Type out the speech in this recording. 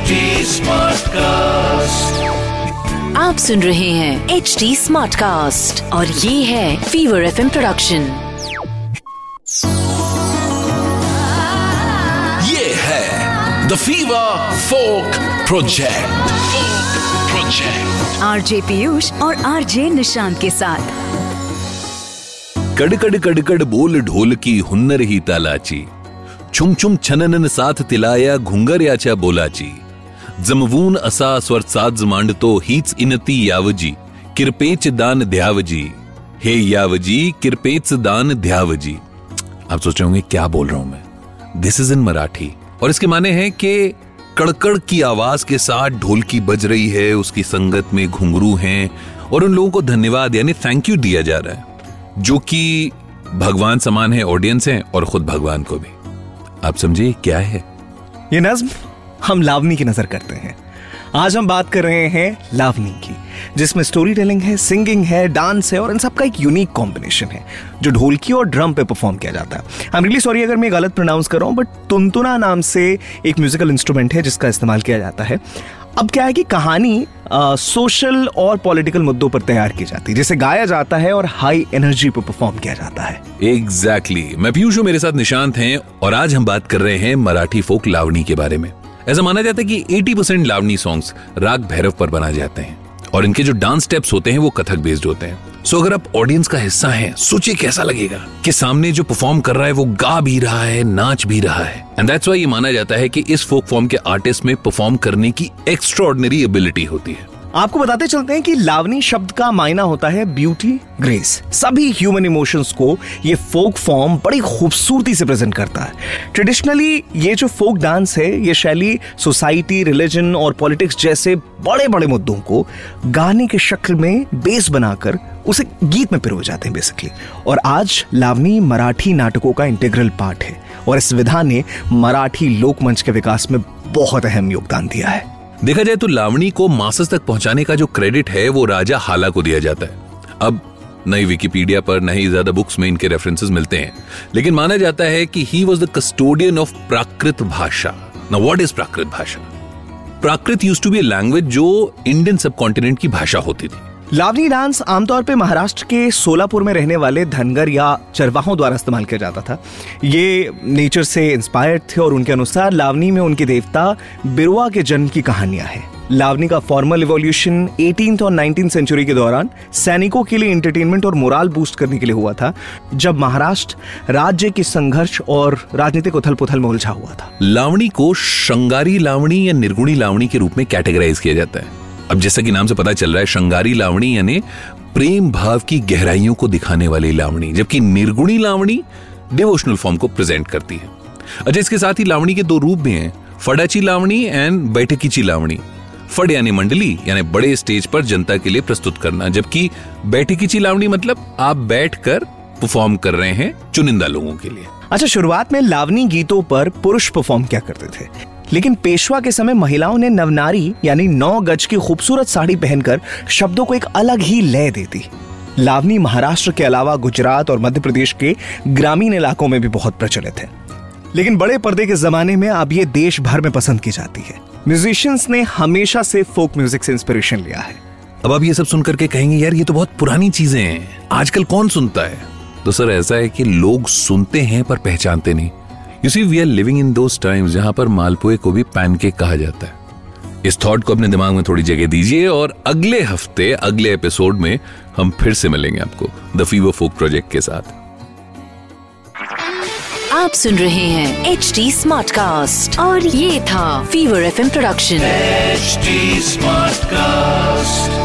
HD Smartcast. आप सुन रहे हैं एच डी स्मार्ट कास्ट और ये है फीवर एफ़ प्रोडक्शन ये है the fever folk project project RJ Piyush और आरजे निशांत के साथ. कड़कड़ कड़कड़ बोल ढोल की हुन्नर ही तालाची. छुम छुम छननन साथ तिलाया घुंगर याच्या बोलाची. जमवून असा स्वर साज मांडतो हीच इनती यावजी. किरपेच दान ध्यावजी हे यावजी, किरपेच दान ध्यावजी आप सोच रहे होंगे, क्या बोल रहा हूँ मैं? दिस इज़ इन मराठी और इसके माने हैं कि कड़कड़ की आवाज़ के साथ ढोलकी बज रही है, उसकी संगत में घुंघरू हैं, और उन लोगों को धन्यवाद, यानी थैंक यू दिया जा रहा है, जो कि भगवान समान है ऑडियंस है, और खुद भगवान को भी। आप समझिए, क्या है? ये नज्म? हम लावनी की नज़र करते हैं। आज हम बात कर रहे हैं लावनी की जिसमें स्टोरी टेलिंग है सिंगिंग है डांस है और इन सब का एक यूनिक कॉम्बिनेशन है जो ढोलकी और ड्रम पे परफॉर्म किया जाता है। आई एम रियली सॉरी अगर मैं गलत प्रोनाउंस कर रहा हूँ बट तुनतुना नाम से एक म्यूजिकल इंस्ट्रूमेंट है जिसका इस्तेमाल किया जाता है। अब क्या है कि कहानी आ, सोशल और पॉलिटिकल मुद्दों पर तैयार की जाती है जिसे गाया जाता है और हाई एनर्जी पर परफॉर्म किया जाता है। Exactly exactly. मैं पीयूष मेरे साथ निशांत हैं और आज हम बात कर रहे हैं मराठी फोक लावनी के बारे में। ऐसा माना जाता है कि 80 परसेंट लावनी सॉन्ग्स राग भैरव पर बनाए जाते हैं। और इनके जो डांस स्टेप्स होते हैं, वो कथक बेस्ड होते हैं। सो अगर आप ऑडियंस का हिस्सा हैं, सोचिए कैसा लगेगा कि सामने जो परफॉर्म कर रहा है, वो गा भी रहा है, नाच भी रहा है। एंड दैट्स वाई ये माना जाता है कि इस फोक फॉर्म के आर्टिस्ट में परफॉर्म करने की एक्स्ट्रॉर्डनरी एबिलिटी होती है। आपको बताते चलते हैं कि लावनी शब्द का मायना होता है ब्यूटी ग्रेस सभी ह्यूमन इमोशंस को ये फोक फॉर्म बड़ी खूबसूरती से प्रेजेंट करता है. ट्रेडिशनली ये जो फोक डांस है, ये शैली सोसाइटी रिलीजन और पॉलिटिक्स जैसे बड़े बड़े मुद्दों को गाने के शक्ल में बेस बनाकर उसे गीत में पिरो जाते हैं बेसिकली और आज लावनी मराठी नाटकों का इंटीग्रल पार्ट है और इस विधा ने मराठी लोकमंच के विकास में बहुत अहम योगदान दिया है। देखा जाए तो लावणी को मासस तक पहुँचाने का जो क्रेडिट है, वो राजा हाला को दिया जाता है। अब नई विकिपीडिया पर नहीं, ज़्यादा बुक्स में इनके रेफरेंसेस मिलते हैं। लेकिन माना जाता है कि he was the custodian of Prakrit भाषा। ना वॉट इज़ प्राकृत भाषा? Prakrit used to be language जो इंडियन सब कॉन्टिनेंट की भाषा होती थी। लावनी डांस आमतौर पे महाराष्ट्र के सोलापुर में रहने वाले धनगर या चरवाहों द्वारा इस्तेमाल किया जाता था। ये नेचर से इंस्पायर्ड थे और उनके अनुसार लावनी में उनके देवता बिरुआ के जन्म की कहानियाँ हैं। लावनी का फॉर्मल इवोल्यूशन एटीन और नाइनटीन सेंचुरी के दौरान सैनिकों के लिए एंटरटेनमेंट और मोराल बूस्ट करने के लिए हुआ था, जब महाराष्ट्र राज्य के संघर्ष और राजनीतिक उथल पुथल में उलझा हुआ था। लावणी को शंगारी लावणी या निर्गुणी लावणी के रूप में कैटेगराइज किया जाता है। अब जैसा कि नाम से पता चल रहा है, शंगारी लावणी यानी प्रेम भाव की गहराइयों को दिखाने वाली लावणी, जबकि निर्गुणी लावणी डिवोशनल फॉर्म को प्रेजेंट करती है। अच्छा इसके साथ ही लावणी के दो रूप भी हैं, फडाची लावणी एंड बैठकीची लावणी। फड यानी मंडली, यानी बड़े स्टेज पर जनता के लिए प्रस्तुत करना, जबकि बैठकीची लावणी मतलब आप बैठकर परफॉर्म कर रहे हैं चुनिंदा लोगों के लिए। अच्छा शुरुआत में लावनी गीतों पर पुरुष परफॉर्म क्या करते थे? लेकिन पेशवा के समय महिलाओं ने नवनारी, यानी नौ गज की खूबसूरत साड़ी पहनकर शब्दों को एक अलग ही लय दे दी। लावनी महाराष्ट्र के अलावा गुजरात और मध्य प्रदेश के ग्रामीण इलाकों में भी बहुत प्रचलित है। लेकिन बड़े पर्दे के जमाने में अब ये देश भर में पसंद की जाती है। म्यूजिशियंस ने हमेशा से फोक म्यूज़िक से इंस्पिरेशन लिया है। अब आप ये सब सुनकर के कहेंगे, यार, ये तो बहुत पुरानी चीज़ें हैं। आजकल कौन सुनता है? तो सर, ऐसा है कि लोग सुनते हैं पर पहचानते नहीं। You see we are living in those times जहाँ पर मालपुए को भी पैनकेक कहा जाता है। इस थॉट को अपने दिमाग में थोड़ी जगह दीजिए और अगले हफ़्ते अगले एपिसोड में हम फिर से मिलेंगे आपको द फीवर फोक प्रोजेक्ट के साथ। आप सुन रहे हैं एच डी स्मार्ट कास्ट और ये था fever F production HD Smartcast.